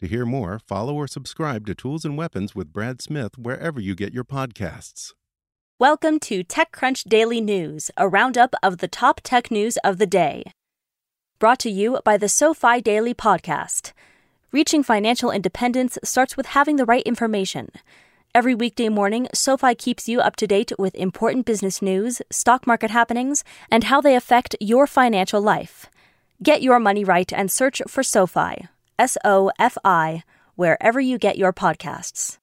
To hear more, follow or subscribe to Tools and Weapons with Brad Smith wherever you get your podcasts. Welcome to TechCrunch Daily News, a roundup of the top tech news of the day. Brought to you by the SoFi Daily Podcast. Reaching financial independence starts with having the right information. Every weekday morning, SoFi keeps you up to date with important business news, stock market happenings, and how they affect your financial life. Get your money right and search for SoFi, S O F I, wherever you get your podcasts.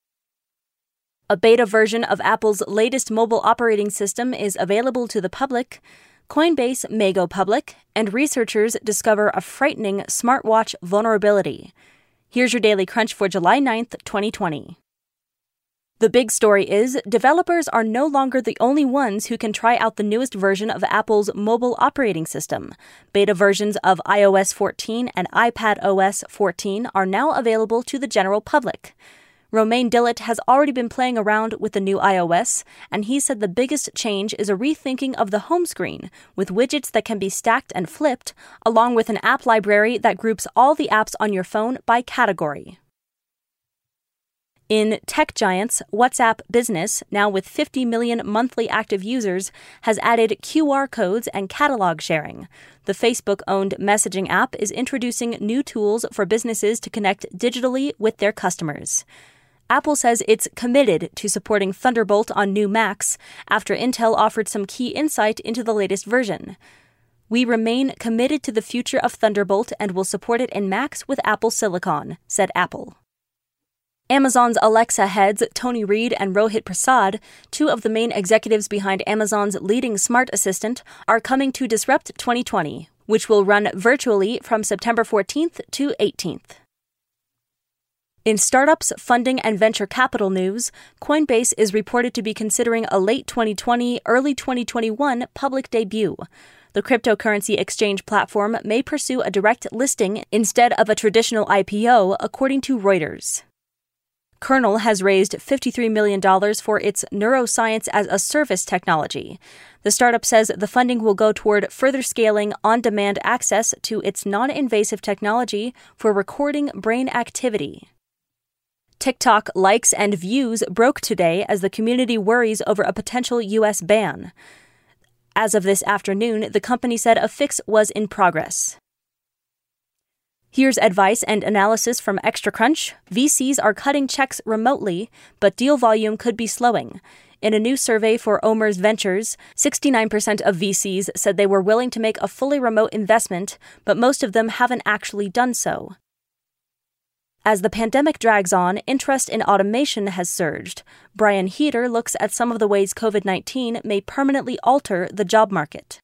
A beta version of Apple's latest mobile operating system is available to the public. Coinbase may go public, and researchers discover a frightening smartwatch vulnerability. Here's your daily crunch for July 9th, 2020. The big story is developers are no longer the only ones who can try out the newest version of Apple's mobile operating system. Beta versions of iOS 14 and iPad OS 14 are now available to the general public. Romain Dillet has already been playing around with the new iOS, and he said the biggest change is a rethinking of the home screen, with widgets that can be stacked and flipped, along with an app library that groups all the apps on your phone by category. In tech giants, WhatsApp Business, now with 50 million monthly active users, has added QR codes and catalog sharing. The Facebook owned messaging app is introducing new tools for businesses to connect digitally with their customers. Apple says it's committed to supporting Thunderbolt on new Macs after Intel offered some key insight into the latest version. We remain committed to the future of Thunderbolt and will support it in Macs with Apple Silicon, said Apple. Amazon's Alexa heads, Toni Reid and Rohit Prasad, two of the main executives behind Amazon's leading smart assistant, are coming to Disrupt 2020, which will run virtually from September 14th to 18th. In startups, funding, and venture capital news, Coinbase is reported to be considering a late 2020, early 2021 public debut. The cryptocurrency exchange platform may pursue a direct listing instead of a traditional IPO, according to Reuters. Kernel has raised $53 million for its neuroscience as a service technology. The startup says the funding will go toward further scaling on demand access to its non invasive technology for recording brain activity. TikTok likes and views broke today as the community worries over a potential U.S. ban. As of this afternoon, the company said a fix was in progress. Here's advice and analysis from ExtraCrunch. VCs are cutting checks remotely, but deal volume could be slowing. In a new survey for OMERS Ventures, 69% of VCs said they were willing to make a fully remote investment, but most of them haven't actually done so. As the pandemic drags on, interest in automation has surged. Brian Heater looks at some of the ways COVID 19 may permanently alter the job market.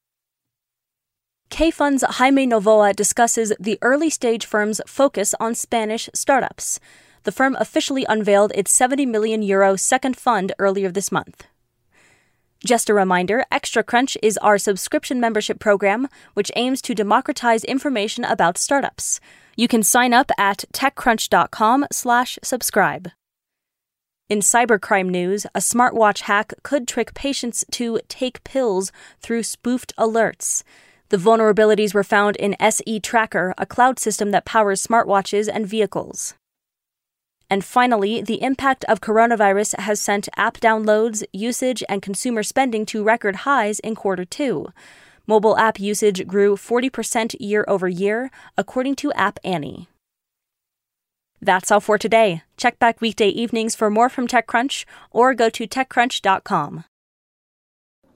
K Fund's Jaime Novoa discusses the early stage firm's focus on Spanish startups. The firm officially unveiled its 70 million euro second fund earlier this month. Just a reminder, Extra Crunch is our subscription membership program, which aims to democratize information about startups. You can sign up at TechCrunch.com/slash-subscribe. In cybercrime news, a smartwatch hack could trick patients to take pills through spoofed alerts. The vulnerabilities were found in SE Tracker, a cloud system that powers smartwatches and vehicles. And finally, the impact of coronavirus has sent app downloads, usage, and consumer spending to record highs in quarter two. Mobile app usage grew 40% year over year, according to App Annie. That's all for today. Check back weekday evenings for more from TechCrunch or go to TechCrunch.com.